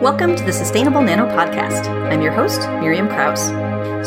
Welcome to the Sustainable Nano Podcast. I'm your host, Miriam Krause.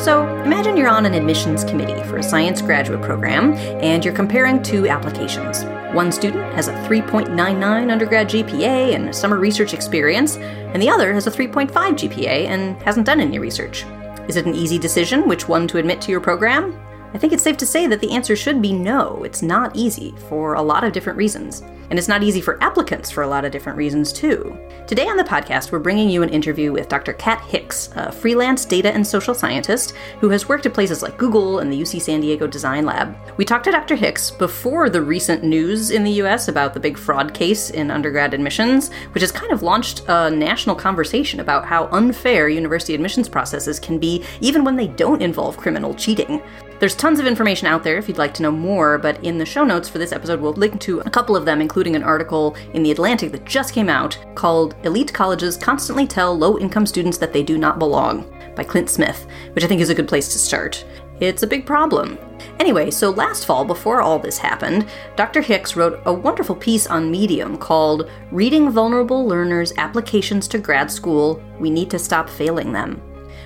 So, imagine you're on an admissions committee for a science graduate program and you're comparing two applications. One student has a 3.99 undergrad GPA and summer research experience, and the other has a 3.5 GPA and hasn't done any research. Is it an easy decision which one to admit to your program? I think it's safe to say that the answer should be no. It's not easy for a lot of different reasons. And it's not easy for applicants for a lot of different reasons, too. Today on the podcast, we're bringing you an interview with Dr. Cat Hicks, a freelance data and social scientist who has worked at places like Google and the UC San Diego Design Lab. We talked to Dr. Hicks before the recent news in the US about the big fraud case in undergrad admissions, which has kind of launched a national conversation about how unfair university admissions processes can be even when they don't involve criminal cheating. There's tons of information out there if you'd like to know more, but in the show notes for this episode, we'll link to a couple of them, including an article in The Atlantic that just came out called Elite Colleges Constantly Tell Low Income Students That They Do Not Belong by Clint Smith, which I think is a good place to start. It's a big problem. Anyway, so last fall, before all this happened, Dr. Hicks wrote a wonderful piece on Medium called Reading Vulnerable Learners' Applications to Grad School We Need to Stop Failing Them.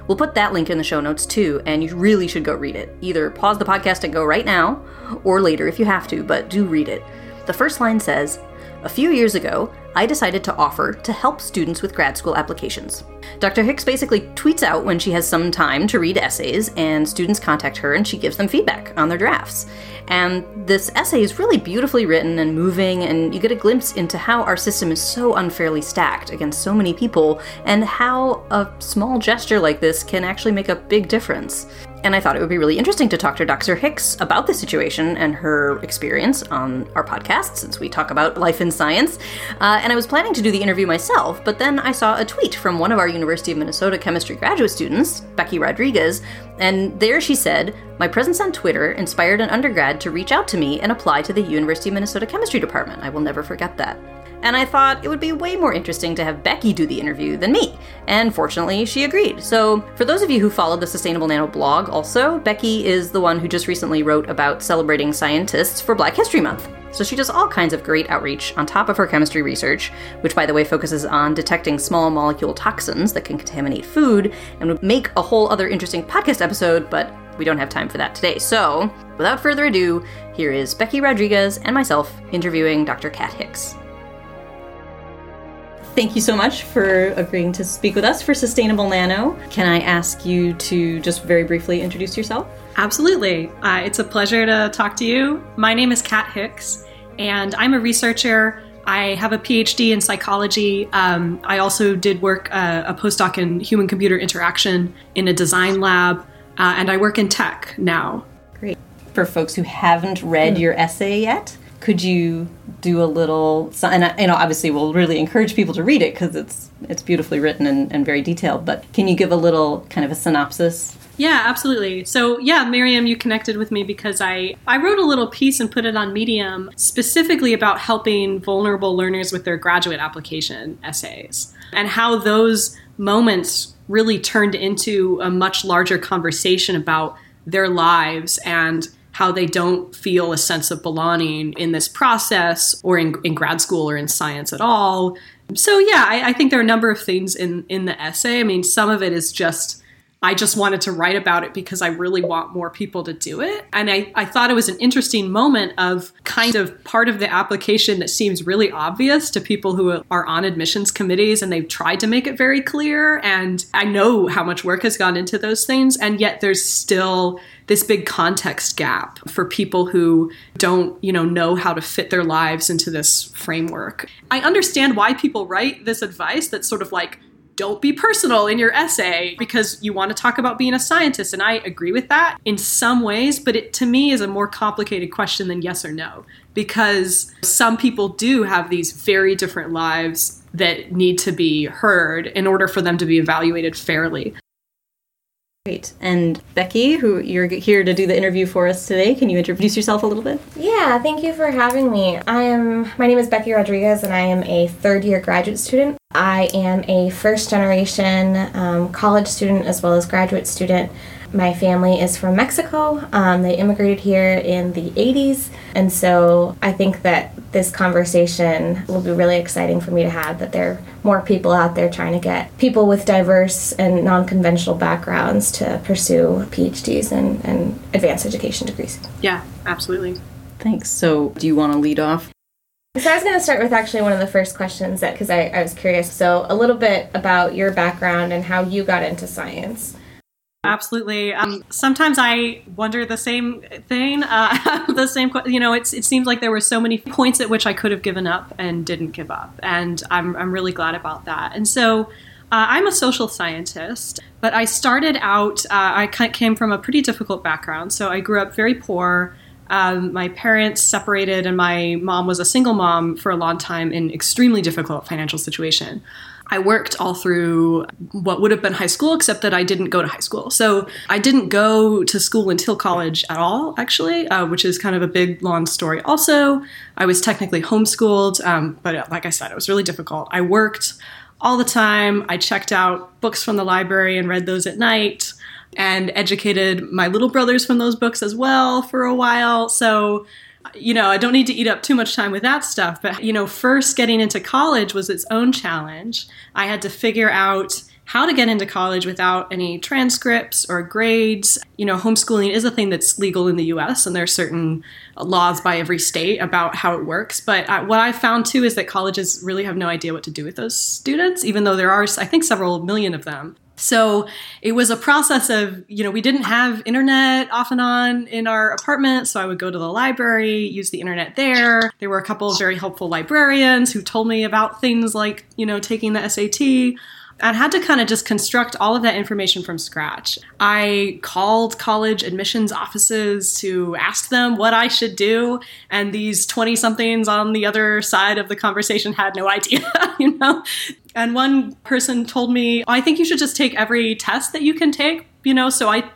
We'll put that link in the show notes too, and you really should go read it. Either pause the podcast and go right now, or later if you have to, but do read it. The first line says A few years ago, I decided to offer to help students with grad school applications. Dr. Hicks basically tweets out when she has some time to read essays, and students contact her and she gives them feedback on their drafts. And this essay is really beautifully written and moving, and you get a glimpse into how our system is so unfairly stacked against so many people, and how a small gesture like this can actually make a big difference. And I thought it would be really interesting to talk to Dr. Hicks about the situation and her experience on our podcast, since we talk about life in science. Uh, and I was planning to do the interview myself, but then I saw a tweet from one of our University of Minnesota chemistry graduate students, Becky Rodriguez, and there she said, My presence on Twitter inspired an undergrad to reach out to me and apply to the University of Minnesota chemistry department. I will never forget that and I thought it would be way more interesting to have Becky do the interview than me. And fortunately, she agreed. So, for those of you who followed the Sustainable Nano blog, also, Becky is the one who just recently wrote about celebrating scientists for Black History Month. So, she does all kinds of great outreach on top of her chemistry research, which, by the way, focuses on detecting small molecule toxins that can contaminate food and would make a whole other interesting podcast episode, but we don't have time for that today. So, without further ado, here is Becky Rodriguez and myself interviewing Dr. Cat Hicks thank you so much for agreeing to speak with us for Sustainable Nano. Can I ask you to just very briefly introduce yourself? Absolutely. Uh, it's a pleasure to talk to you. My name is Cat Hicks, and I'm a researcher. I have a PhD in psychology. Um, I also did work uh, a postdoc in human computer interaction in a design lab, uh, and I work in tech now. Great. For folks who haven't read mm. your essay yet, could you do a little and you know obviously we'll really encourage people to read it because it's it's beautifully written and, and very detailed but can you give a little kind of a synopsis yeah, absolutely. So, yeah, Miriam, you connected with me because I, I wrote a little piece and put it on Medium specifically about helping vulnerable learners with their graduate application essays and how those moments really turned into a much larger conversation about their lives and how they don't feel a sense of belonging in this process or in, in grad school or in science at all. So yeah, I, I think there are a number of things in in the essay. I mean, some of it is just I just wanted to write about it because I really want more people to do it. And I, I thought it was an interesting moment of kind of part of the application that seems really obvious to people who are on admissions committees and they've tried to make it very clear. And I know how much work has gone into those things. And yet there's still this big context gap for people who don't, you know, know how to fit their lives into this framework. I understand why people write this advice that's sort of like don't be personal in your essay because you want to talk about being a scientist and I agree with that in some ways, but it to me is a more complicated question than yes or no because some people do have these very different lives that need to be heard in order for them to be evaluated fairly. Great. And Becky, who you're here to do the interview for us today, can you introduce yourself a little bit? Yeah, thank you for having me. I am my name is Becky Rodriguez and I am a third year graduate student. I am a first generation um, college student as well as graduate student. My family is from Mexico. Um, they immigrated here in the 80s. And so I think that this conversation will be really exciting for me to have that there are more people out there trying to get people with diverse and non conventional backgrounds to pursue PhDs and, and advanced education degrees. Yeah, absolutely. Thanks. So, do you want to lead off? So I was going to start with actually one of the first questions that because I, I was curious. So a little bit about your background and how you got into science. Absolutely. Um, sometimes I wonder the same thing. Uh, the same, you know, it's, it seems like there were so many points at which I could have given up and didn't give up, and I'm I'm really glad about that. And so. Uh, I'm a social scientist, but I started out, uh, I came from a pretty difficult background. So I grew up very poor. Um, my parents separated, and my mom was a single mom for a long time in extremely difficult financial situation. I worked all through what would have been high school, except that I didn't go to high school. So I didn't go to school until college at all, actually, uh, which is kind of a big, long story. Also, I was technically homeschooled, um, but uh, like I said, it was really difficult. I worked all the time. I checked out books from the library and read those at night and educated my little brothers from those books as well for a while. So, you know, I don't need to eat up too much time with that stuff. But, you know, first getting into college was its own challenge. I had to figure out how to get into college without any transcripts or grades. You know, homeschooling is a thing that's legal in the US, and there are certain laws by every state about how it works. But uh, what I found too is that colleges really have no idea what to do with those students, even though there are, I think, several million of them. So it was a process of, you know, we didn't have internet off and on in our apartment. So I would go to the library, use the internet there. There were a couple of very helpful librarians who told me about things like, you know, taking the SAT. I had to kind of just construct all of that information from scratch. I called college admissions offices to ask them what I should do, and these 20 somethings on the other side of the conversation had no idea, you know? And one person told me, I think you should just take every test that you can take, you know? So I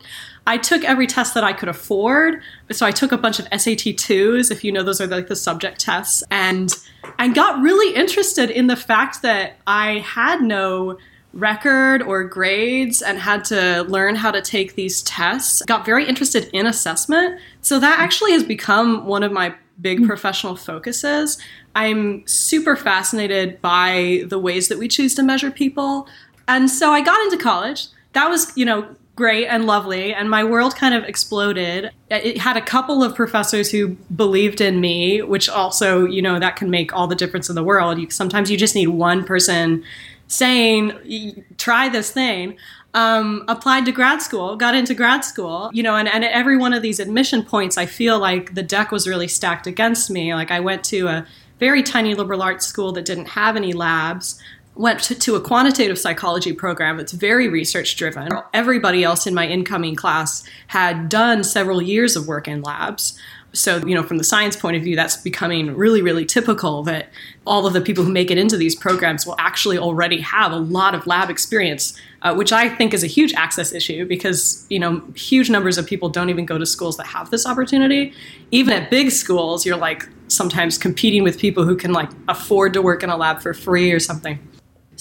I took every test that I could afford. So I took a bunch of SAT 2s, if you know those are like the subject tests, and and got really interested in the fact that I had no record or grades and had to learn how to take these tests. Got very interested in assessment. So that actually has become one of my big hmm. professional focuses. I'm super fascinated by the ways that we choose to measure people. And so I got into college. That was, you know, great and lovely and my world kind of exploded it had a couple of professors who believed in me which also you know that can make all the difference in the world you, sometimes you just need one person saying, try this thing. Um, applied to grad school, got into grad school, you know, and, and at every one of these admission points, I feel like the deck was really stacked against me. Like I went to a very tiny liberal arts school that didn't have any labs, went to, a quantitative psychology program that's very research driven. Everybody else in my incoming class had done several years of work in labs. So, you know, from the science point of view, that's becoming really, really typical that all of the people who make it into these programs will actually already have a lot of lab experience, uh, which I think is a huge access issue because, you know, huge numbers of people don't even go to schools that have this opportunity. Even at big schools, you're like sometimes competing with people who can like afford to work in a lab for free or something.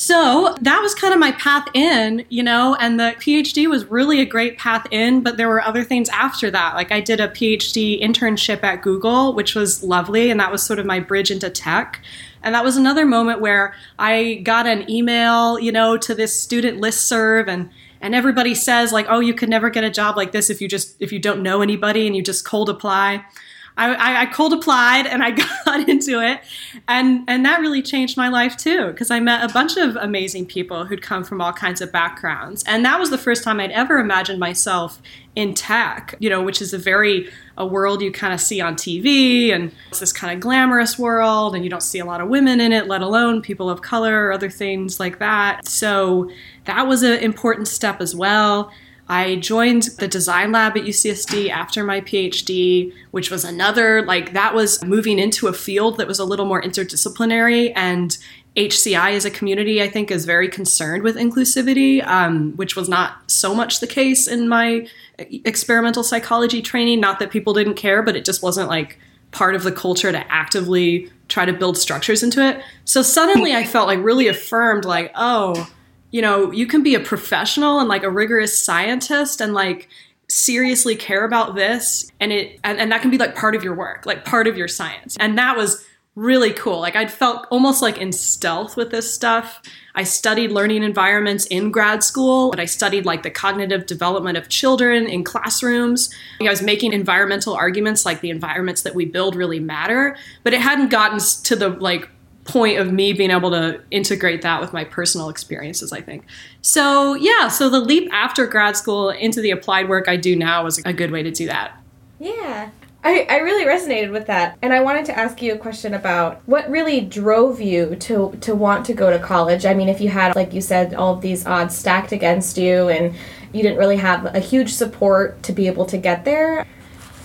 So that was kind of my path in, you know, and the PhD was really a great path in, but there were other things after that. Like I did a PhD internship at Google, which was lovely, and that was sort of my bridge into tech. And that was another moment where I got an email, you know, to this student listserv and and everybody says like, "Oh, you could never get a job like this if you just if you don't know anybody and you just cold apply." I, I, cold applied and I got into it, and and that really changed my life too because I met a bunch of amazing people who'd come from all kinds of backgrounds, and that was the first time I'd ever imagined myself in tech, you know, which is a very a world you kind of see on TV, and it's this kind of glamorous world, and you don't see a lot of women in it, let alone people of color or other things like that. So that was an important step as well. I joined the design lab at UCSD after my PhD, which was another, like, that was moving into a field that was a little more interdisciplinary. And HCI as a community, I think, is very concerned with inclusivity, um, which was not so much the case in my experimental psychology training. Not that people didn't care, but it just wasn't like part of the culture to actively try to build structures into it. So suddenly I felt like really affirmed, like, oh, you know, you can be a professional and like a rigorous scientist and like seriously care about this and it and, and that can be like part of your work, like part of your science. And that was really cool. Like I'd felt almost like in stealth with this stuff. I studied learning environments in grad school, but I studied like the cognitive development of children in classrooms. I was making environmental arguments like the environments that we build really matter, but it hadn't gotten to the like point of me being able to integrate that with my personal experiences, I think. So, yeah, so the leap after grad school into the applied work I do now was a good way to do that. Yeah. I, I really resonated with that. And I wanted to ask you a question about what really drove you to, to want to go to college. I mean, if you had, like you said, all of these odds stacked against you and you didn't really have a huge support to be able to get there.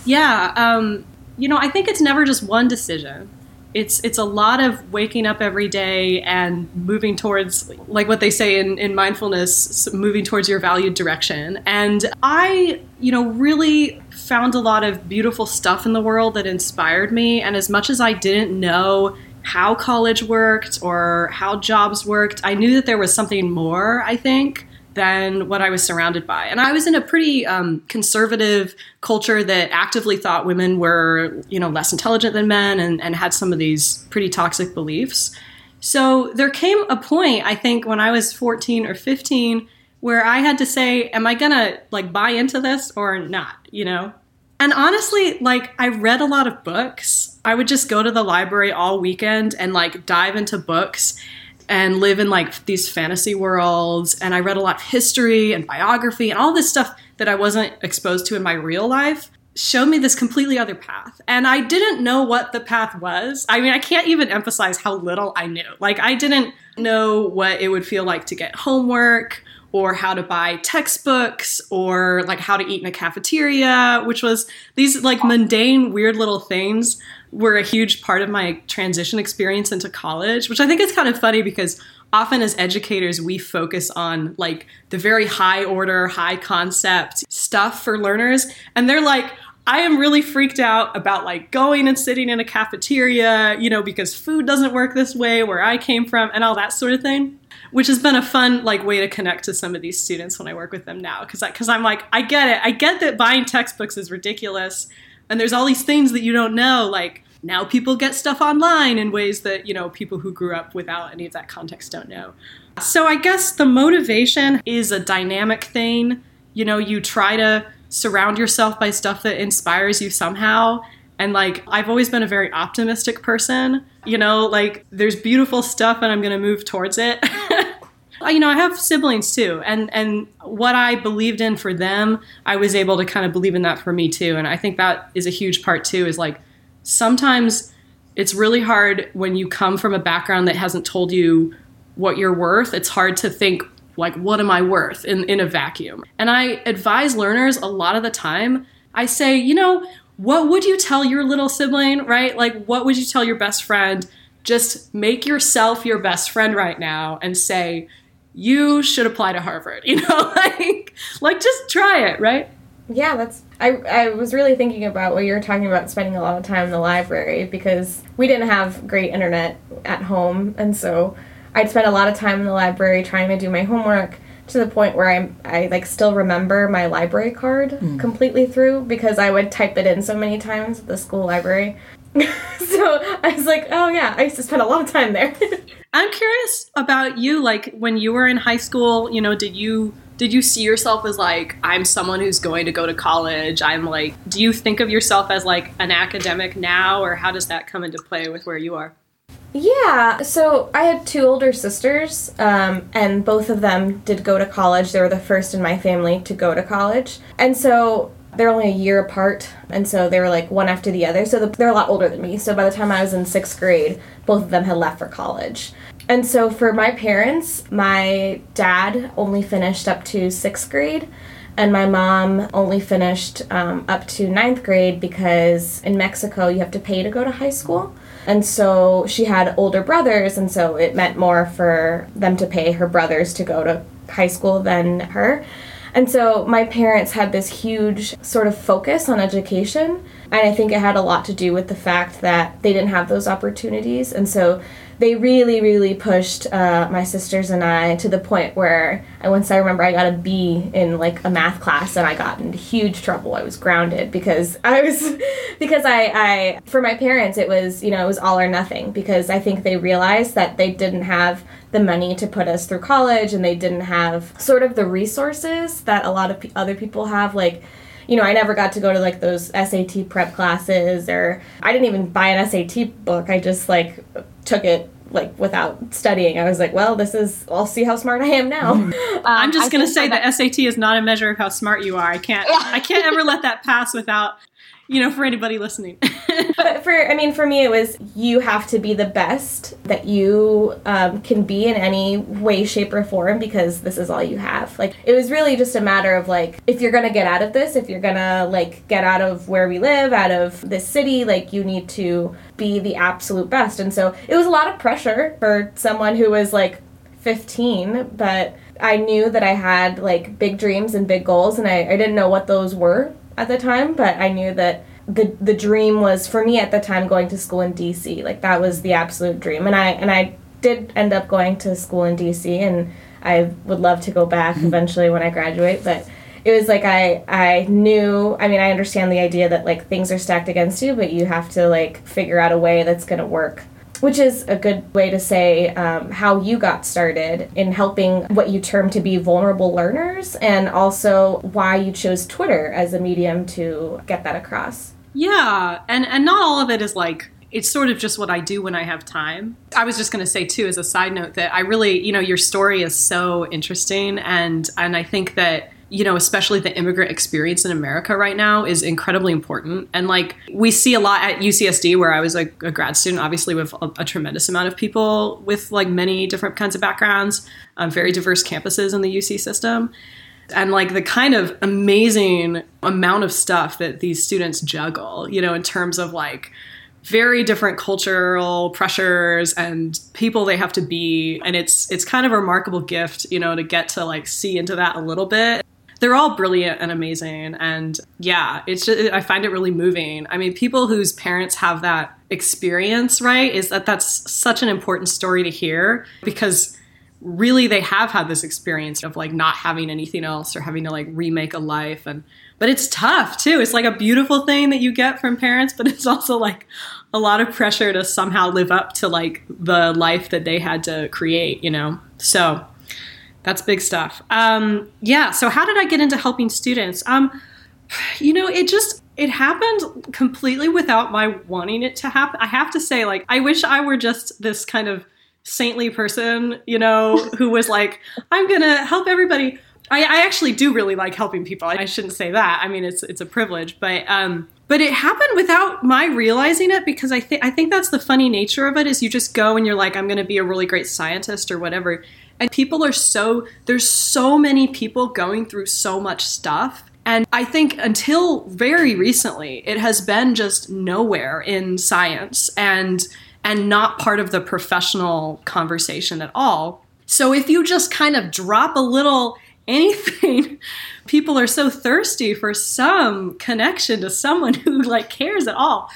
Yeah. Um, you know, I think it's never just one decision it's it's a lot of waking up every day and moving towards like what they say in, in mindfulness moving towards your valued direction. And i you know really found a lot of beautiful stuff in the world that inspired me. And as much as i didn't know how college worked or how jobs worked i knew that there was something more i think than what I was surrounded by. And I was in a pretty um, conservative culture that actively thought women were, you know, less intelligent than men and, and had some of these pretty toxic beliefs. So there came a point, I think, when I was 14 or 15, where I had to say, am I gonna like buy into this or not, you know? And honestly, like I read a lot of books. I would just go to the library all weekend and like dive into books and live in like these fantasy worlds. And I read a lot of history and biography and all this stuff that I wasn't exposed to in my real life showed me this completely other path. And I didn't know what the path was. I mean, I can't even emphasize how little I knew. Like, I didn't know what it would feel like to get homework or how to buy textbooks or like how to eat in a cafeteria, which was these like mundane, weird little things were a huge part of my transition experience into college, which I think is kind of funny because often as educators we focus on like the very high order, high concept stuff for learners. And they're like I am really freaked out about like going and sitting in a cafeteria, you know, because food doesn't work this way where I came from and all that sort of thing which has been a fun like way to connect to some of these students when I work with them now. Because because I'm like I get it. I get that buying textbooks is ridiculous and there's all these things that you don't know like now people get stuff online in ways that you know people who grew up without any of that context don't know. So i guess the motivation is a dynamic thing. You know you try to surround yourself by stuff that inspires you somehow. And like i've always been a very optimistic person. You know like there's beautiful stuff and i'm going to move towards it Uh, you know i have siblings too and and what i believed in for them i was able to kind of believe in that for me too and i think that is a huge part too is like sometimes it's really hard when you come from a background that hasn't told you what you're worth. It's hard to think, like, what am I worth in, in a vacuum? And I advise learners a lot of the time. I say, you know, what would you tell your little sibling, right? Like, what would you tell your best friend? Just make yourself your best friend right now and say, you should apply to Harvard, you know, like, like just try it, right? Yeah, that's. I, I was really thinking about what you were talking about spending a lot of time in the library because we didn't have great internet at home, and so I'd spend a lot of time in the library trying to do my homework to the point where I I like still remember my library card mm. completely through because I would type it in so many times at the school library. so I was like, oh yeah, I used to spend a lot of time there. I'm curious about you. Like when you were in high school, you know, did you did you see yourself as like i'm someone who's going to go to college i'm like do you think of yourself as like an academic now or how does that come into play with where you are yeah so i had two older sisters um, and both of them did go to college they were the first in my family to go to college and so they're only a year apart and so they were like one after the other so they're a lot older than me so by the time i was in sixth grade both of them had left for college and so for my parents, my dad only finished up to sixth grade, and my mom only finished um, up to ninth grade because in Mexico you have to pay to go to high school. And so she had older brothers, and so it meant more for them to pay her brothers to go to high school than her. And so my parents had this huge sort of focus on education And I think it had a lot to do with the fact that they didn't have those opportunities. And so they really, really pushed uh, my sisters and I to the point where I once I remember I got a B in like a math class and I got into huge trouble. I was grounded because I was because I, I for my parents it was you know it was all or nothing because I think they realized that they didn't have the money to put us through college and they didn't have sort of the resources that a lot of p- other people have like you know, I never got to go to like those SAT prep classes or I didn't even buy an SAT book. I just like took it like without studying. I was like, well, this is I'll see how smart I am now. Um, I'm just going to say that SAT is not a measure of how smart you are. I can't I can't ever let that pass without you know, for anybody listening. but for, I mean, for me, it was you have to be the best that you um, can be in any way, shape, or form because this is all you have. Like, it was really just a matter of like, if you're gonna get out of this, if you're gonna like get out of where we live, out of this city, like, you need to be the absolute best. And so it was a lot of pressure for someone who was like 15, but I knew that I had like big dreams and big goals, and I, I didn't know what those were at the time, but I knew that the the dream was for me at the time going to school in DC. Like that was the absolute dream, and I and I did end up going to school in DC, and I would love to go back eventually when I graduate, but. It was like I I knew I mean I understand the idea that like things are stacked against you but you have to like figure out a way that's gonna work which is a good way to say um, how you got started in helping what you term to be vulnerable learners and also why you chose Twitter as a medium to get that across. Yeah, and and not all of it is like it's sort of just what I do when I have time. I was just going to say too as a side note that I really, you know, your story is so interesting and and I think that you know, especially the immigrant experience in America right now is incredibly important. And like we see a lot at UCSD, where I was like a grad student, obviously with a, a tremendous amount of people with like many different kinds of backgrounds, um, very diverse campuses in the UC system. And like the kind of amazing amount of stuff that these students juggle, you know, in terms of like very different cultural pressures and people they have to be and it's it's kind of a remarkable gift you know to get to like see into that a little bit they're all brilliant and amazing. And yeah it's just i find it really moving. I mean people whose parents have that experience right is that that's such an important story to hear because really they have had this experience of like not having anything else or having to like remake a life. And but it's tough too. It's like a beautiful thing that you get from parents but it's also like a lot of pressure to somehow live up to like the life that they had to create you know? So that's big stuff. Um, yeah. So how did I get into helping students? Um, you know, it just it happened completely without my wanting it to happen. I have to say, like, I wish I were just this kind of saintly person, you know, who was like, I'm gonna help everybody. I, I, actually do really like helping people. I shouldn't say that. I mean, it's it's a privilege, but um, but it happened without my realizing it because I think I think that's the funny nature of it is you just go and you're like, I'm going to be a really great scientist or whatever, and people are so, there's so many people going through so much stuff. And I think until very recently, it has been just nowhere in science and and not part of the professional conversation at all. So if you just kind of drop a little anything, people are so thirsty for some connection to someone who like cares at all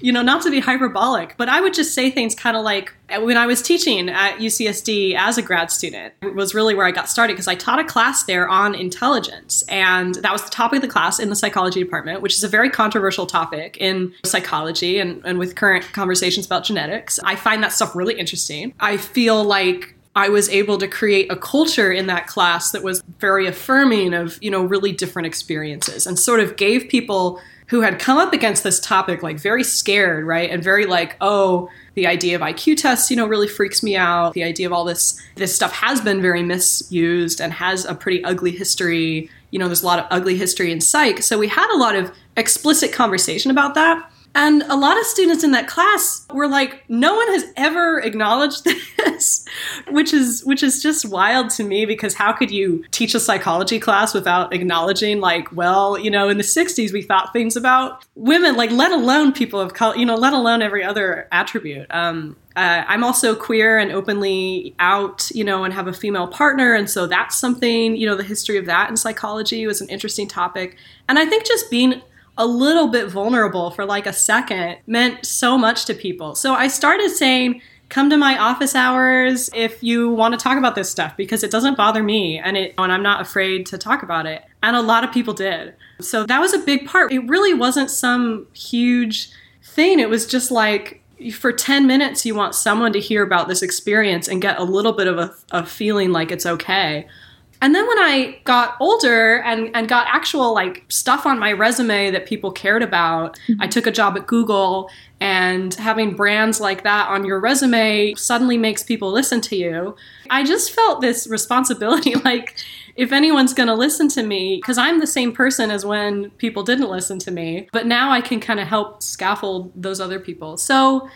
you know, not to be hyperbolic, but I would just say things kind of like uh, when I was teaching at UCSD as a grad student, was really where I got started because I taught a class there on intelligence. And that was the topic of the class in the psychology department, which is a very controversial topic in psychology and, and with current conversations about genetics. I find that stuff really interesting. I feel like I was able to create a culture in that class that was very affirming of, you know, really different experiences and sort of gave people who had come up against this topic like very scared, right? And very like, oh, the idea of IQ tests, you know, really freaks me out. The idea of all this this stuff has been very misused and has a pretty ugly history. You know, there's a lot of ugly history in psych. So we had a lot of explicit conversation about that. And a lot of students in that class were like, no one has ever acknowledged this, which is which is just wild to me because how could you teach a psychology class without acknowledging like, well, you know, in the 60s we thought things about women, like let alone people of color, you know, let alone every other attribute. Um, uh, I'm also queer and openly out, you know, and have a female partner. And so that's something, you know, the history of that in psychology was an interesting topic. And I think just being a little bit vulnerable for like a second meant so much to people. So I started saying, come to my office hours if you want to talk about this stuff because it doesn't bother me and it and I'm not afraid to talk about it. And a lot of people did. So that was a big part. It really wasn't some huge thing. It was just like for 10 minutes you want someone to hear about this experience and get a little bit of a, a feeling like it's okay. And then when I got older and, and got actual like stuff on my resume that people cared about, mm-hmm. I took a job at Google and having brands like that on your resume suddenly makes people listen to you. I just felt this responsibility like if anyone's going to listen to me, because I'm the same person as when people didn't listen to me, but now I can kind of help scaffold those other people. So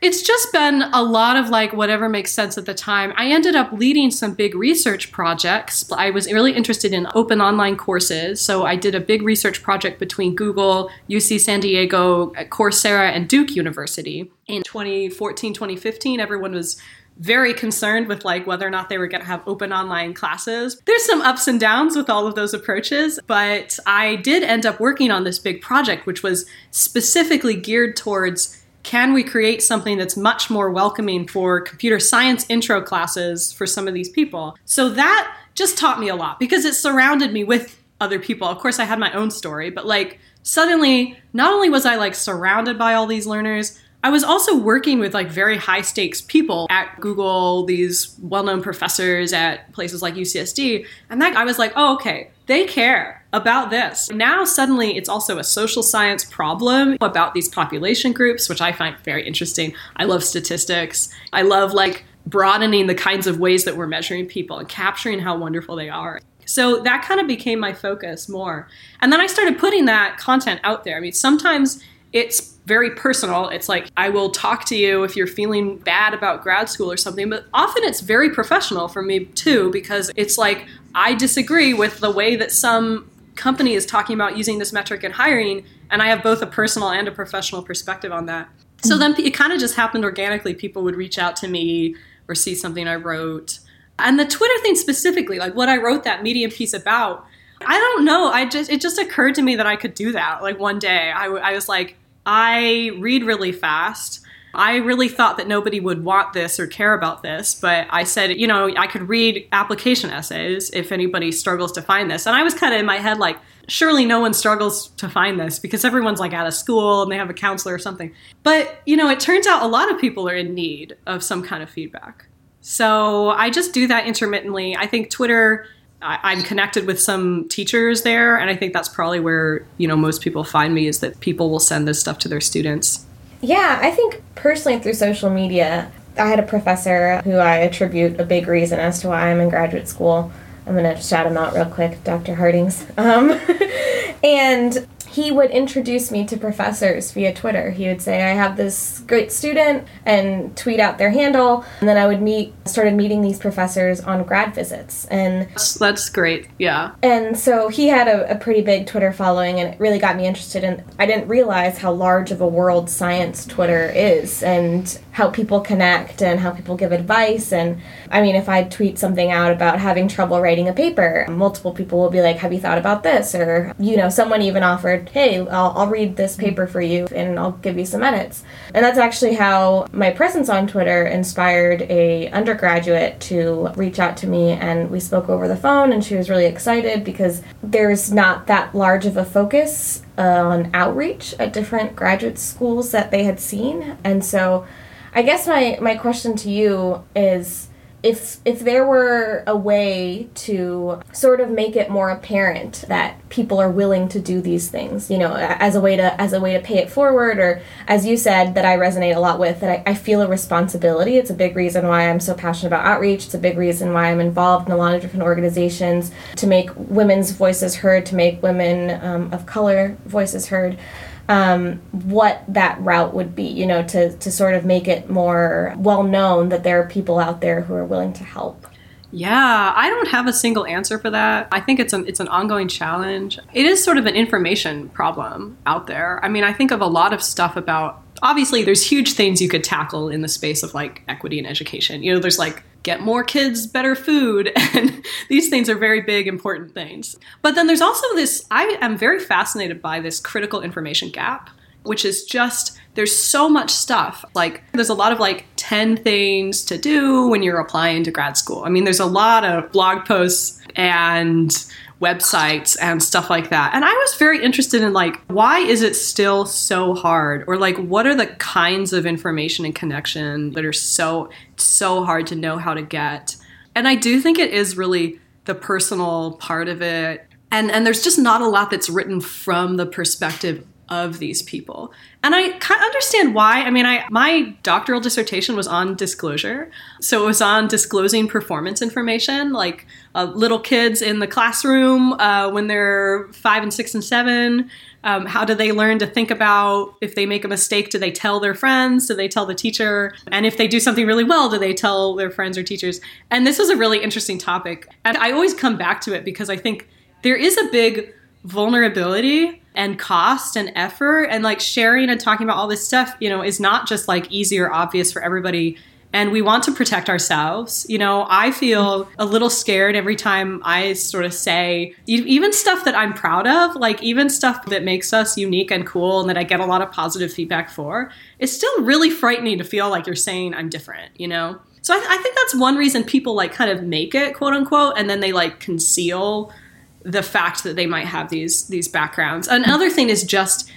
it's just been a lot of like whatever makes sense at the time. I ended up leading some big research projects. I was really interested in open online courses. So I did a big research project between Google, UC San Diego, Coursera, and Duke University. In 2014, 2015, everyone was very concerned with like whether or not they were going to have open online classes. There's some ups and downs with all of those approaches, but I did end up working on this big project which was specifically geared towards can we create something that's much more welcoming for computer science intro classes for some of these people? So that just taught me a lot because it surrounded me with other people. Of course, I had my own story, but like suddenly, not only was I like surrounded by all these learners, I was also working with like very high stakes people at Google, these well known professors at places like UCSD. And that I was like, oh, okay, they care about this. Now, suddenly, it's also a social science problem about these population groups, which I find very interesting. I love statistics. I love like broadening the kinds of ways that we're measuring people and capturing how wonderful they are. So that kind of became my focus more. And then I started putting that content out there. I mean, sometimes it's very personal. It's like, I will talk to you if you're feeling bad about grad school or something, but often it's very professional for me too, because it's like, I disagree with the way that some company is talking about using this metric in hiring, and I have both a personal and a professional perspective on that. So mm-hmm. then it kind of just happened organically. People would reach out to me or see something I wrote. And the Twitter thing specifically, like what I wrote that Medium piece about, I don't know. I just it just occurred to me that I could do that. Like one day, I, I was like, I read really fast. I really thought that nobody would want this or care about this, but I said, you know, I could read application essays if anybody struggles to find this. And I was kind of in my head like, surely no one struggles to find this because everyone's like out of school and they have a counselor or something. But, you know, it turns out a lot of people are in need of some kind of feedback. So I just do that intermittently. I think Twitter I, am connected with some teachers there, and I think that's probably where you know most people find me is that people will send this stuff to their students. Yeah, I think personally through social media, I had a professor who I attribute a big reason as to why I'm in graduate school. I'm gonna shout him out real quick, Dr. Hardings. Um, and he would introduce me to professors via Twitter. He would say, I have this great student and tweet out their handle. And then I would meet, started meeting these professors on grad visits. And that's great. Yeah. And so he had a, a pretty big Twitter following and it really got me interested in, I didn't realize how large of a world science Twitter is and how people connect and how people give advice. And I mean, if I tweet something out about having trouble writing a paper, multiple people will be like, have you thought about this? Or, you know, someone even offered hey, I'll, I'll read this paper for you and I'll give you some edits. And that's actually how my presence on Twitter inspired a undergraduate to reach out to me and we spoke over the phone and she was really excited because there's not that large of a focus uh, on outreach at different graduate schools that they had seen. And so I guess my, my question to you is if if there were a way to sort of make it more apparent that people are willing to do these things you know as a way to as a way to pay it forward or as you said that i resonate a lot with that I, I feel a responsibility. It's a big reason why i'm so passionate about outreach. It's a big reason why i'm involved in a lot of different organizations to make women's voices heard to make women um, of color voices heard um, what that route would be, you know, to, to sort of make it more well known that there are people out there who are willing to help. Yeah, I don't have a single answer for that. I think it's an it's an ongoing challenge. It is sort of an information problem out there. I mean, I think of a lot of stuff about obviously there's huge things you could tackle in the space of like equity and education. You know, there's like get more kids better food and these things are very big important things. But then there's also this i am very fascinated by this critical information gap which is just there's so much stuff. Like there's a lot of like 10 things to do when you're applying to grad school. I mean there's a lot of blog posts and websites and stuff like that. And I was very interested in like why is it still so hard or like what are the kinds of information and connection that are so so hard to know how to get. And I do think it is really the personal part of it. And and there's just not a lot that's written from the perspective of these people. And I kind of understand why. I mean, I my doctoral dissertation was on disclosure. So it was on disclosing performance information, like uh, little kids in the classroom uh, when they're five and six and seven. Um, how do they learn to think about if they make a mistake? Do they tell their friends? Do they tell the teacher? And if they do something really well, do they tell their friends or teachers? And this was a really interesting topic. And I always come back to it because I think there is a big vulnerability and cost and effort and like sharing and talking about all this stuff you know is not just like easy or obvious for everybody. And we want to protect ourselves. You know i feel a little scared every time i sort of say even stuff that i'm proud of like even stuff that makes us unique and cool and that i get a lot of positive feedback for it's still really frightening to feel like you're saying i'm different you know? So I, I think that's one reason people like kind of make it quote unquote and then they like conceal the fact that they might have these these backgrounds. Another thing is just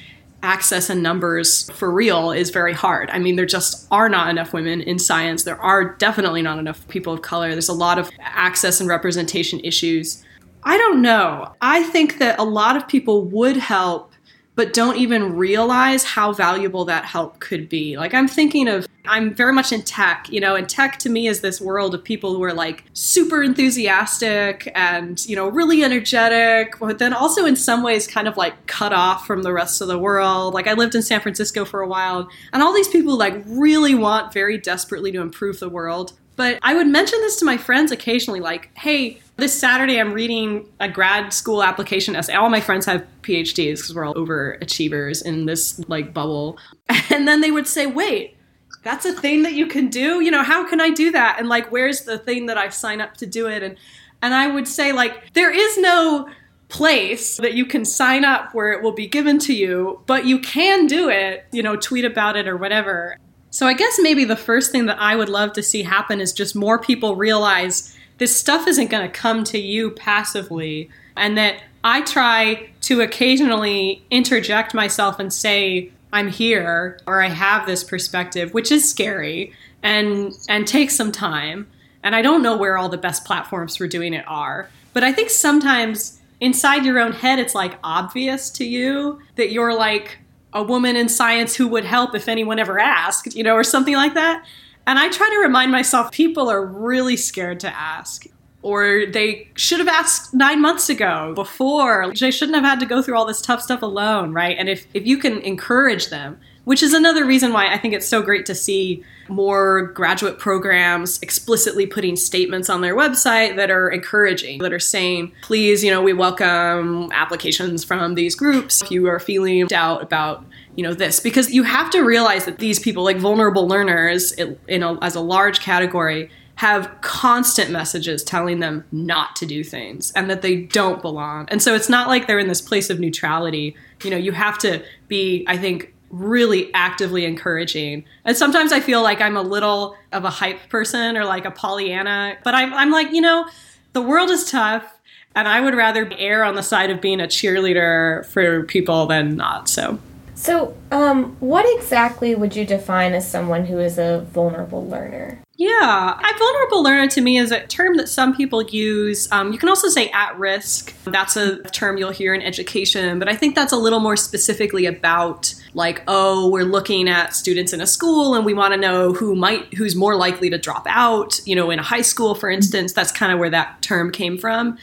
access and numbers for real is very hard. I mean, there just are not enough women in science. There are definitely not enough people of color. There's a lot of access and representation issues. I don't know. I think that a lot of people would help but don't even realize how valuable that help could be. Like I'm thinking of I'm very much in tech, you know, and tech to me is this world of people who are like super enthusiastic and, you know, really energetic, but then also in some ways kind of like cut off from the rest of the world. Like I lived in San Francisco for a while, and all these people like really want very desperately to improve the world. But I would mention this to my friends occasionally, like, hey, this Saturday I'm reading a grad school application essay. All my friends have PhDs because we're all overachievers in this like bubble. And then they would say, wait, that's a thing that you can do? You know, how can I do that? And like, where's the thing that I sign up to do it? And and I would say, like, there is no place that you can sign up where it will be given to you, but you can do it, you know, tweet about it or whatever. So I guess maybe the first thing that I would love to see happen is just more people realize this stuff isn't going to come to you passively and that I try to occasionally interject myself and say I'm here or I have this perspective, which is scary and and takes some time. And I don't know where all the best platforms for doing it are, but I think sometimes inside your own head it's like obvious to you that you're like a woman in science who would help if anyone ever asked, you know, or something like that. And I try to remind myself people are really scared to ask. Or they should have asked nine months ago before. They shouldn't have had to go through all this tough stuff alone, right? And if, if you can encourage them, which is another reason why I think it's so great to see more graduate programs explicitly putting statements on their website that are encouraging, that are saying, please, you know, we welcome applications from these groups. If you are feeling doubt about you know this because you have to realize that these people like vulnerable learners in a, as a large category have constant messages telling them not to do things and that they don't belong. And so it's not like they're in this place of neutrality. You know you have to be i think really actively encouraging. And sometimes I feel like I'm a little of a hype person or like a Pollyanna, but I'm, I'm like, you know, the world is tough. And I would rather err on the side of being a cheerleader for people than not. So, so um, what exactly would you define as someone who is a vulnerable learner? Yeah, a vulnerable learner to me is a term that some people use. Um, you can also say at risk. That's a term you'll hear in education, but I think that's a little more specifically about like, oh, we're looking at students in a school and we want to know who might, who's more likely to drop out. You know, in a high school, for instance, that's kind of where that term came from.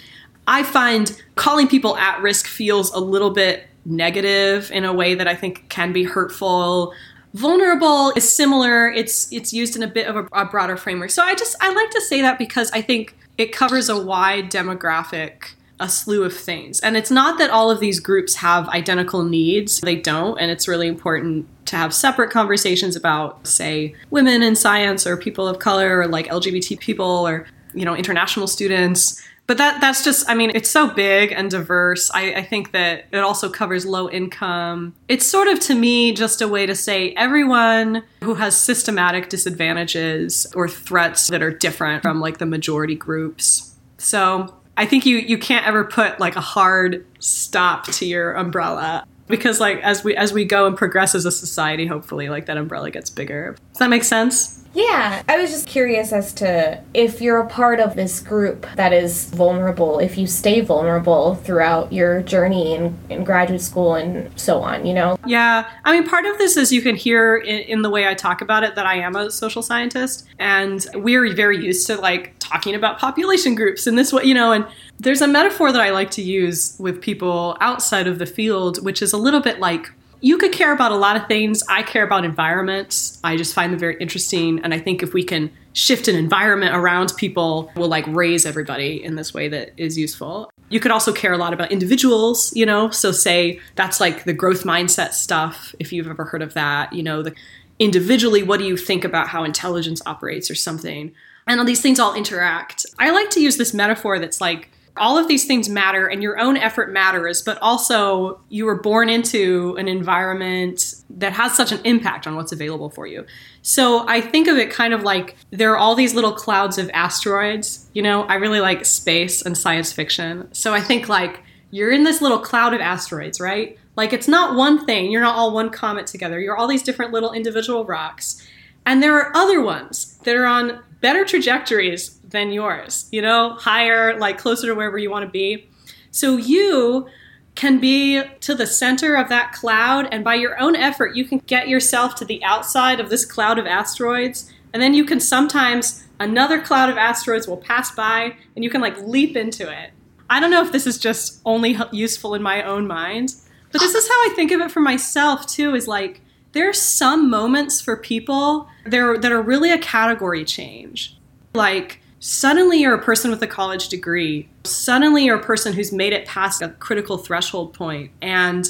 I find calling people at risk feels a little bit negative in a way that I think can be hurtful vulnerable is similar it's it's used in a bit of a, a, broader framework so i just i like to say that because i think it covers a wide demographic a slew of things. And it's not that all of these groups have identical needs, they don't. And it's really important to have separate conversations about, say, women in science or people of color or like LGBT people or, you know, international students. But that that's just I mean, it's so big and diverse. I, I think that it also covers low income. It's sort of to me just a way to say everyone who has systematic disadvantages or threats that are different from like the majority groups. So I think you you can't ever put like a hard stop to your umbrella because like as we as we go and progress as a society hopefully like that umbrella gets bigger does that make sense yeah, I was just curious as to if you're a part of this group that is vulnerable, if you stay vulnerable throughout your journey in, in graduate school and so on, you know? Yeah, I mean, part of this is you can hear in, in the way I talk about it that I am a social scientist, and we're very used to like talking about population groups in this way, you know, and there's a metaphor that I like to use with people outside of the field, which is a little bit like you could care about a lot of things. I care about environments. I just find them very interesting. And I think if we can shift an environment around people, we'll like raise everybody in this way that is useful. You could also care a lot about individuals, you know? So, say that's like the growth mindset stuff, if you've ever heard of that, you know, the individually, what do you think about how intelligence operates or something? And all these things all interact. I like to use this metaphor that's like, all of these things matter and your own effort matters, but also you were born into an environment that has such an impact on what's available for you. So I think of it kind of like there are all these little clouds of asteroids. You know, I really like space and science fiction. So I think like you're in this little cloud of asteroids, right? Like it's not one thing, you're not all one comet together. You're all these different little individual rocks. And there are other ones that are on better trajectories than yours, you know, higher, like closer to wherever you want to be. So you can be to the center of that cloud, and by your own effort, you can get yourself to the outside of this cloud of asteroids. And then you can sometimes, another cloud of asteroids will pass by, and you can like leap into it. I don't know if this is just only useful in my own mind, but this is how I think of it for myself too is like, there are some moments for people there that are really a category change. Like, suddenly you're a person with a college degree. Suddenly you're a person who's made it past a critical threshold point. And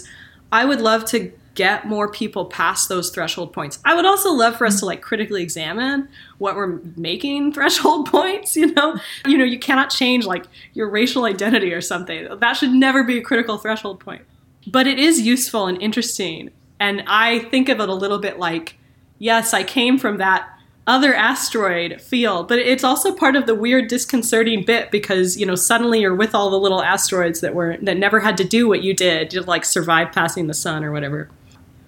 I would love to get more people past those threshold points. I would also love for us to like critically examine what we're making threshold points, you know? You know, you cannot change like your racial identity or something. That should never be a critical threshold point. But it is useful and interesting. And I think of it a little bit like, yes, I came from that other asteroid field, but it's also part of the weird disconcerting bit because you know suddenly you're with all the little asteroids that were that never had to do what you did to like survive passing the sun or whatever.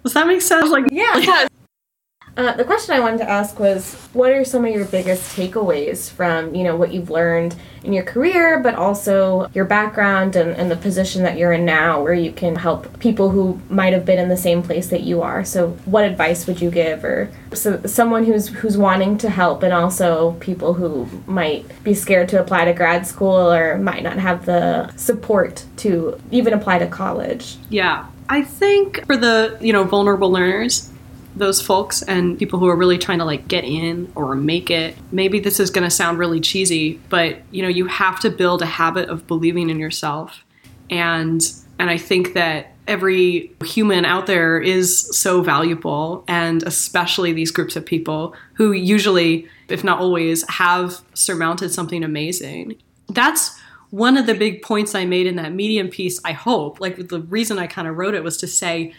Does that make sense? Like yeah. Uh, the question I wanted to ask was, what are some of your biggest takeaways from you know what you've learned in your career, but also your background and, and the position that you're in now, where you can help people who might have been in the same place that you are. So, what advice would you give, or so someone who's who's wanting to help, and also people who might be scared to apply to grad school or might not have the support to even apply to college? Yeah, I think for the you know vulnerable learners those folks and people who are really trying to like get in or make it. Maybe this is going to sound really cheesy, but you know, you have to build a habit of believing in yourself. And and I think that every human out there is so valuable and especially these groups of people who usually if not always have surmounted something amazing. That's one of the big points I made in that medium piece, I hope, like the reason I kind of wrote it was to say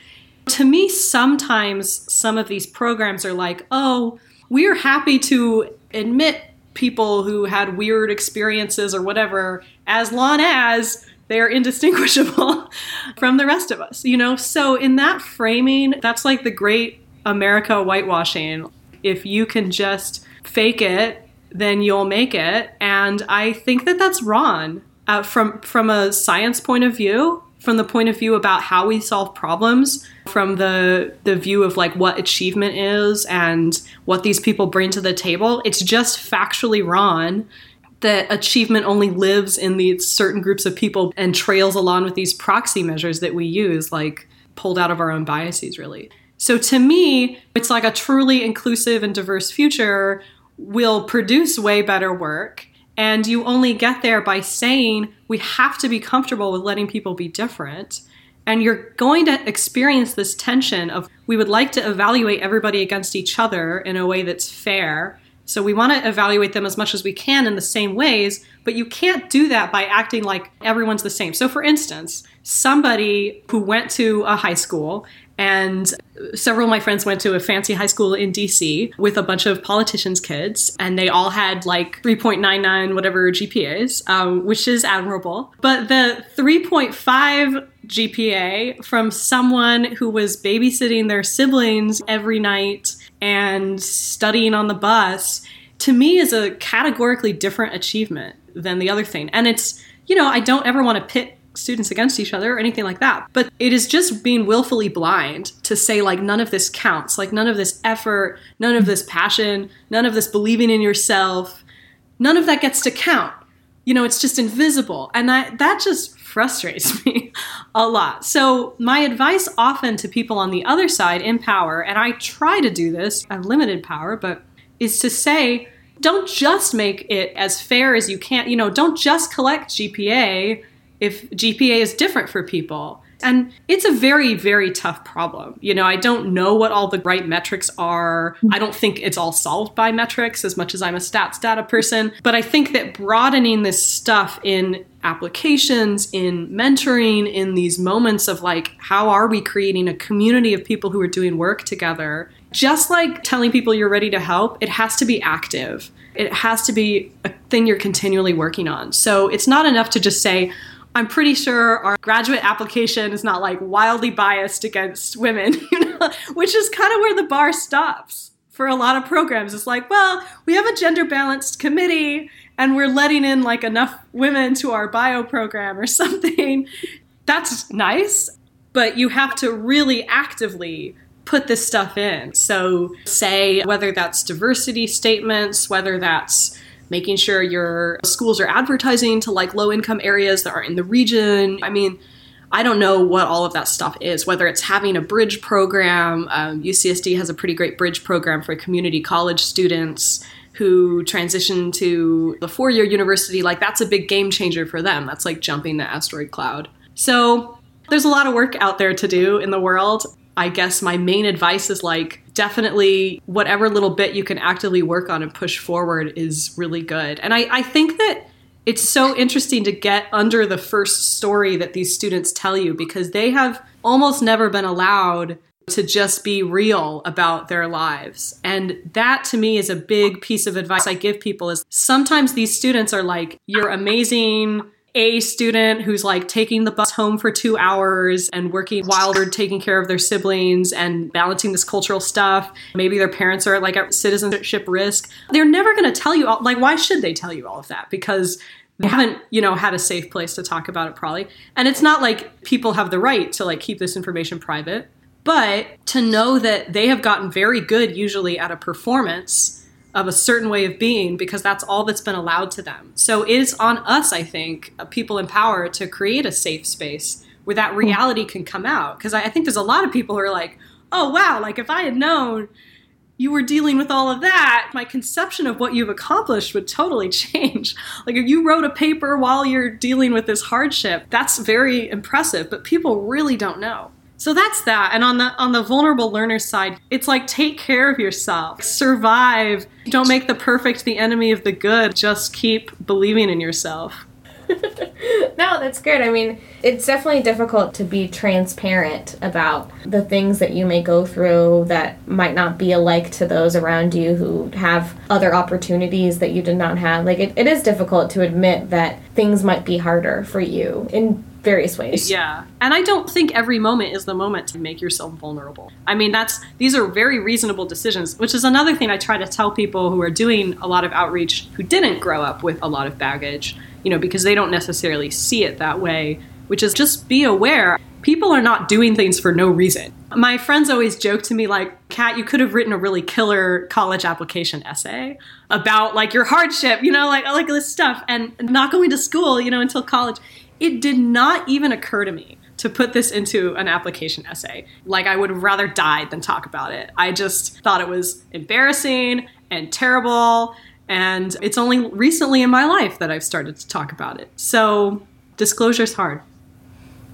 to me, sometimes some of these programs are like, oh, we're happy to admit people who had weird experiences or whatever, as long as they're indistinguishable from the rest of us, you know? So, in that framing, that's like the great America whitewashing. If you can just fake it, then you'll make it. And I think that that's wrong uh, from, from a science point of view from the point of view about how we solve problems from the the view of like what achievement is and what these people bring to the table it's just factually wrong that achievement only lives in these certain groups of people and trails along with these proxy measures that we use like pulled out of our own biases really. So to me it's like a truly inclusive and diverse future will produce way better work And you only get there by saying we have to be comfortable with letting people be different. And you're going to experience this tension of we would like to evaluate everybody against each other in a way that's fair. So we want to evaluate them as much as we can in the same ways, but you can't do that by acting like everyone's the same. So, for instance, somebody who went to a high school and several of my friends went to a fancy high school in DC with a bunch of politicians' kids, and they all had like 3.99 whatever GPAs, um, which is admirable. But the 3.5 GPA from someone who was babysitting their siblings every night and studying on the bus to me is a categorically different achievement than the other thing. And it's, you know, I don't ever want to pit students against each other or anything like that. But it is just being willfully blind to say, like, none of this counts, like, none of this effort, none of this passion, none of this believing in yourself, none of that gets to count. You know, it's just invisible. And that, that just frustrates me a lot. So, my advice often to people on the other side in power, and I try to do this, I have limited power, but is to say, don't just make it as fair as you can. You know, don't just collect GPA if GPA is different for people. And it's a very, very tough problem. You know, I don't know what all the right metrics are. I don't think it's all solved by metrics as much as I'm a stats data person. But I think that broadening this stuff in applications, in mentoring, in these moments of like, how are we creating a community of people who are doing work together? Just like telling people you're ready to help, it has to be active. It has to be a thing you're continually working on. So it's not enough to just say, I'm pretty sure our graduate application is not like wildly biased against women, you know, which is kind of where the bar stops for a lot of programs. It's like, well, we have a gender balanced committee and we're letting in like enough women to our bio program or something. That's nice, but you have to really actively put this stuff in. So, say whether that's diversity statements, whether that's making sure your schools are advertising to like low income areas that are in the region. I mean, I don't know what all of that stuff is, whether it's having a bridge program. Um, UCSD has a pretty great bridge program for community college students who transition to the four year university. Like, that's a big game changer for them. That's like jumping the asteroid cloud. So, there's a lot of work out there to do in the world. I guess my main advice is like definitely whatever little bit you can actively work on and push forward is really good. And I, I think that it's so interesting to get under the first story that these students tell you because they have almost never been allowed to just be real about their lives. And that to me is a big piece of advice I give people is sometimes these students are like, you're amazing, a student who's like taking the bus home for two hours and working while they're taking care of their siblings and balancing this cultural stuff. Maybe their parents are like at citizenship risk. They're never going to tell you, all, like, why should they tell you all of that? Because they haven't, you know, had a safe place to talk about it probably. And it's not like people have the right to like keep this information private, but to know that they have gotten very good usually at a performance of a certain way of being because that's all that's been allowed to them. So it is on us, I think, uh, people in power, to create a safe space where that reality can come out. Because I, I think there's a lot of people who are like, oh, wow, like if I had known you were dealing with all of that, my conception of what you've accomplished would totally change. Like if you wrote a paper while you're dealing with this hardship, that's very impressive, but people really don't know. So that's that. And on the on the vulnerable learner side, it's like take care of yourself. Survive. Don't make the perfect the enemy of the good. Just keep believing in yourself. no, that's good. I mean, it's definitely difficult to be transparent about the things that you may go through that might not be alike to those around you who have other opportunities that you did not have. Like, it, it is difficult to admit that things might be harder for you various ways. Yeah. And I don't think every moment is the moment to make yourself vulnerable. I mean, that's these are very reasonable decisions, which is another thing I try to tell people who are doing a lot of outreach who didn't grow up with a lot of baggage, you know, because they don't necessarily see it that way, which is just be aware. People are not doing things for no reason. My friends always joke to me like, "Cat, you could have written a really killer college application essay about like your hardship, you know, like like this stuff and not going to school, you know, until college." It did not even occur to me to put this into an application essay. Like, I would rather died than talk about it. I just thought it was embarrassing and terrible And it's only recently in my life that I've started to talk about it. So disclosure's hard.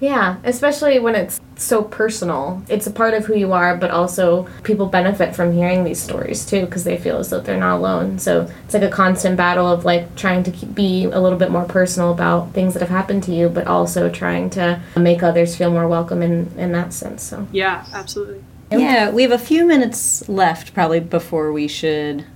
Yeah, especially when it's so personal. It's a part of who you are, but also people benefit from hearing these stories too because they feel as though they're not alone. So it's like a constant battle of like trying to keep, be a little bit more personal about things that have happened to you, but also trying to make others feel more welcome in in that sense. So Yeah, absolutely. Yeah, we have a few minutes left probably before we should.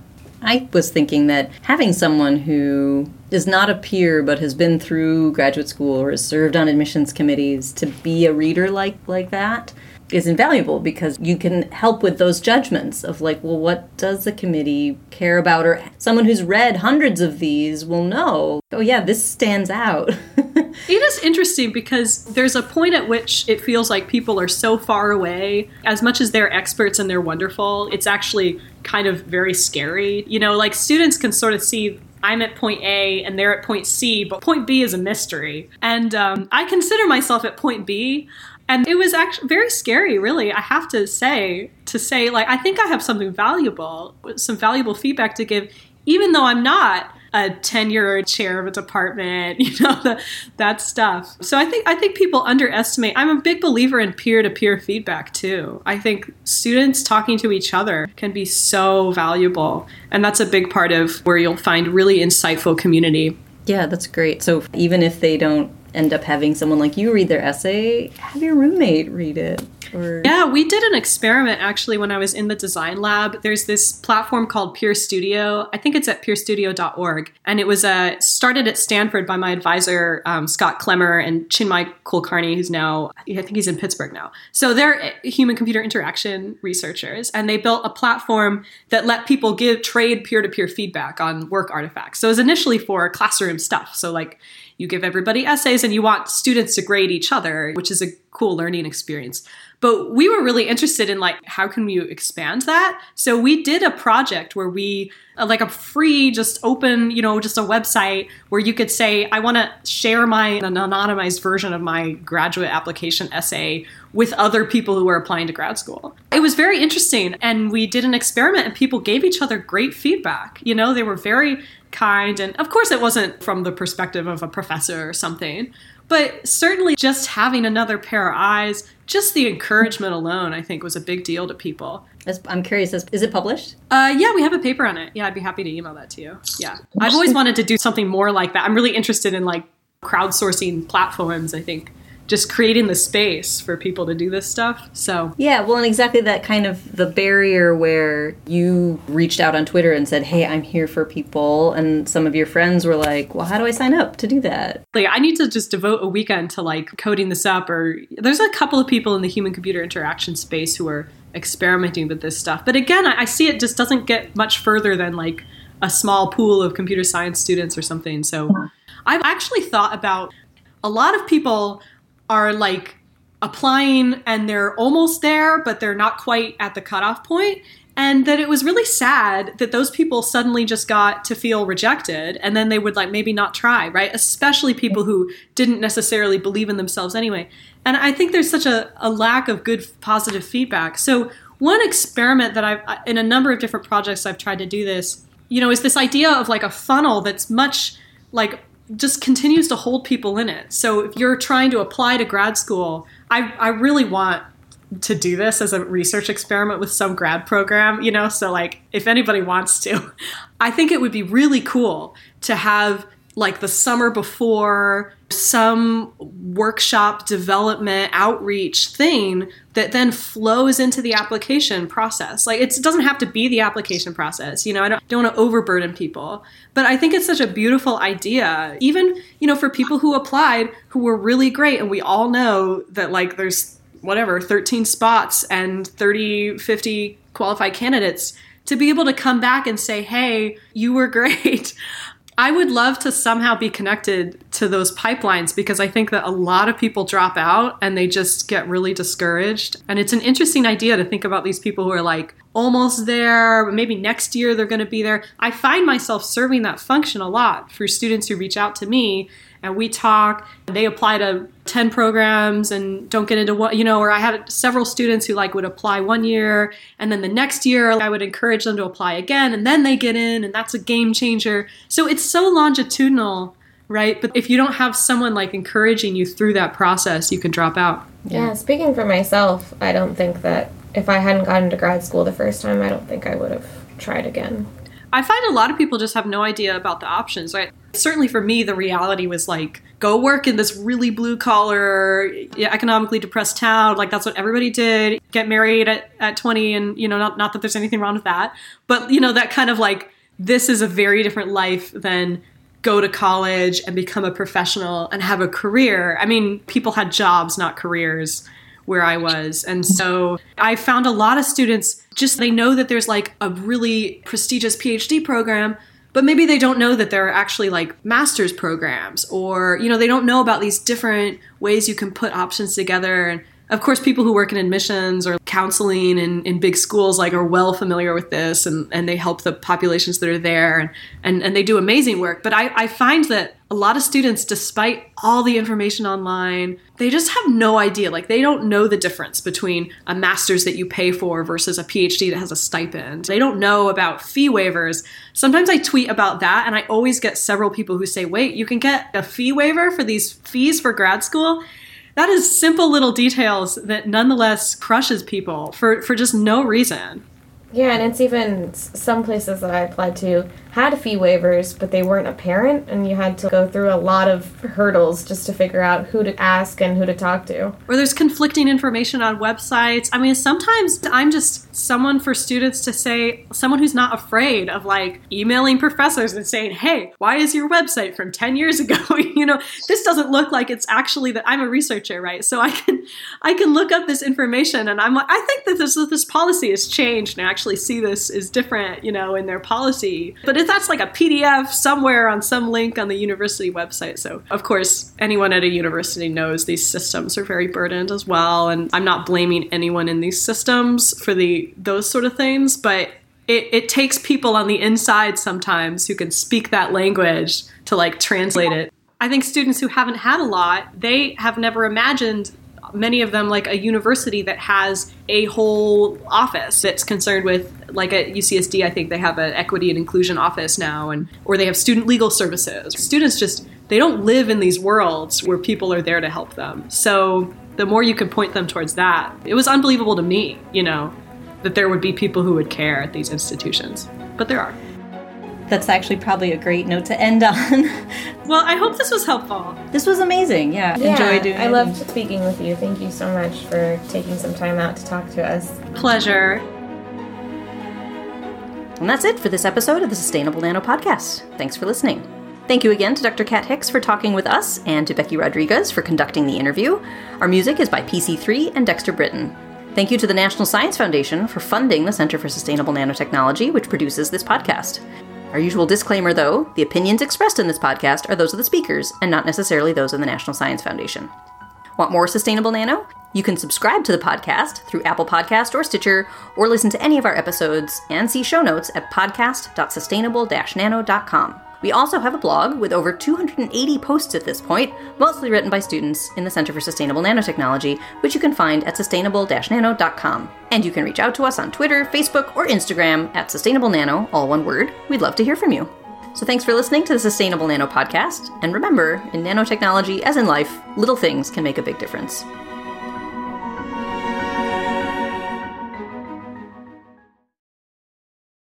I was thinking that having someone who is not a peer but has been through graduate school or has served on admissions committees to be a reader like like that is invaluable because you can help with those judgments of like well what does the committee care about or someone who's read hundreds of these will know oh yeah this stands out It is interesting because there's a point at which it feels like people are so far away. As much as they're experts and they're wonderful, it's actually kind of very scary. You know, like students can sort of see I'm at point A and they're at point C, but point B is a mystery. And um, I consider myself at point B. And it was actually very scary, really. I have to say, to say, like, I think I have something valuable, some valuable feedback to give, even though I'm not a tenure chair of a department, you know, the, that stuff. So I think I think people underestimate. I'm a big believer in peer-to-peer feedback too. I think students talking to each other can be so valuable, and that's a big part of where you'll find really insightful community. yeah that's great so even if they don't end up having someone like you read their essay have your roommate read it or Yeah, we did an experiment actually when I was in the design lab. There's this platform called Peer Studio. I think it's at peerstudio.org. And it was uh, started at Stanford by my advisor, um, Scott Klemmer, and Chinmay Kulkarni, who's now, I think he's in Pittsburgh now. So they're human computer interaction researchers. And they built a platform that let people give trade peer to peer feedback on work artifacts. So it was initially for classroom stuff. So, like, you give everybody essays and you want students to grade each other, which is a cool learning experience. But we were really interested in like how can we expand that? So we did a project where we uh, like a free just open, you know, just a website where you could say I want to share my an anonymized version of my graduate application essay with other people who are applying to grad school. It was very interesting and we did an experiment and people gave each other great feedback. You know, they were very kind and of course it wasn't from the perspective of a professor or something but certainly just having another pair of eyes just the encouragement alone i think was a big deal to people. I'm curious is, is it published? Uh, yeah we have a paper on it. Yeah i'd be happy to email that to you. Yeah. I've always wanted to do something more like that. I'm really interested in like crowdsourcing platforms i think just creating the space for people to do this stuff so Yeah, well, and exactly that kind of the barrier where you reached out on Twitter and said, "Hey, I'm here for people," and some of your friends were like, "Well, how do I sign up to do that?" like I need to just devote a weekend to like coding this up or there's a couple of people in the human computer interaction space who are experimenting with this stuff. But again, I, I see it just doesn't get much further than like a small pool of computer science students or something. So uh-huh. I've actually thought about a lot of people are like applying and they're almost there, but they're not quite at the cutoff point. And that it was really sad that those people suddenly just got to feel rejected and then they would like maybe not try, right? Especially people who didn't necessarily believe in themselves anyway. And I think there's such a, a lack of good positive feedback. So, one experiment that I've, in a number of different projects, I've tried to do this, you know, is this idea of like a funnel that's much like just continues to hold people in it. So if you're trying to apply to grad school, I, I really want to do this as a research experiment with some grad program, you know? So, like, if anybody wants to, I think it would be really cool to have like the summer before some workshop development outreach thing that then flows into the application process. Like it doesn't have to be the application process. You know, I don't, don't want to overburden people, but I think it's such a beautiful idea. Even, you know, for people who applied who were really great and we all know that like there's whatever 13 spots and 30 50 qualified candidates to be able to come back and say, "Hey, you were great." I would love to somehow be connected to those pipelines because I think that a lot of people drop out and they just get really discouraged. And it's an interesting idea to think about these people who are like almost there, but maybe next year they're going to be there. I find myself serving that function a lot for students who reach out to me and we talk. They apply to 10 programs and don't get into what, you know, or I had several students who like would apply one year and then the next year I would encourage them to apply again and then they get in and that's a game changer. So it's so longitudinal, right? But if you don't have someone like encouraging you through that process, you can drop out. Yeah. yeah, speaking for myself, I don't think that if I hadn't gotten to grad school the first time, I don't think I would have tried again. I find a lot of people just have no idea about the options, right? Certainly for me, the reality was like, go work in this really blue collar, economically depressed town. Like, that's what everybody did. Get married at, at 20, and, you know, not, not that there's anything wrong with that, but, you know, that kind of like, this is a very different life than go to college and become a professional and have a career. I mean, people had jobs, not careers where I was. And so I found a lot of students just they know that there's like a really prestigious PhD program, but maybe they don't know that there are actually like master's programs or you know they don't know about these different ways you can put options together and of course, people who work in admissions or counseling in, in big schools like are well familiar with this and, and they help the populations that are there and, and, and they do amazing work. But I, I find that a lot of students, despite all the information online, they just have no idea. Like they don't know the difference between a master's that you pay for versus a PhD that has a stipend. They don't know about fee waivers. Sometimes I tweet about that and I always get several people who say, wait, you can get a fee waiver for these fees for grad school? That is simple little details that nonetheless crushes people for, for just no reason. Yeah, and it's even some places that I applied to had fee waivers, but they weren't apparent, and you had to go through a lot of hurdles just to figure out who to ask and who to talk to. Or there's conflicting information on websites. I mean, sometimes I'm just someone for students to say, someone who's not afraid of like emailing professors and saying, hey, why is your website from 10 years ago? you know, this doesn't look like it's actually that I'm a researcher, right? So I can I can look up this information and I'm like, I think that this this policy has changed and I actually see this is different, you know, in their policy. But that's like a PDF somewhere on some link on the university website. So, of course, anyone at a university knows these systems are very burdened as well. And I'm not blaming anyone in these systems for the those sort of things, but it, it takes people on the inside sometimes who can speak that language to like translate it. I think students who haven't had a lot, they have never imagined many of them like a university that has a whole office that's concerned with like at UCSD I think they have an equity and inclusion office now and or they have student legal services. Students just they don't live in these worlds where people are there to help them. So the more you can point them towards that. It was unbelievable to me, you know, that there would be people who would care at these institutions. But there are that's actually probably a great note to end on. well, I hope this was helpful. This was amazing. Yeah, yeah enjoy doing I it. I loved speaking with you. Thank you so much for taking some time out to talk to us. Pleasure. And that's it for this episode of the Sustainable Nano Podcast. Thanks for listening. Thank you again to Dr. Cat Hicks for talking with us and to Becky Rodriguez for conducting the interview. Our music is by PC3 and Dexter Britton. Thank you to the National Science Foundation for funding the Center for Sustainable Nanotechnology, which produces this podcast. Our usual disclaimer, though the opinions expressed in this podcast are those of the speakers and not necessarily those of the National Science Foundation. Want more Sustainable Nano? You can subscribe to the podcast through Apple Podcast or Stitcher, or listen to any of our episodes and see show notes at podcast.sustainable-nano.com. We also have a blog with over 280 posts at this point, mostly written by students in the Center for Sustainable Nanotechnology, which you can find at sustainable-nano.com. And you can reach out to us on Twitter, Facebook, or Instagram at Sustainable Nano, all one word. We'd love to hear from you. So thanks for listening to the Sustainable Nano podcast. And remember, in nanotechnology, as in life, little things can make a big difference.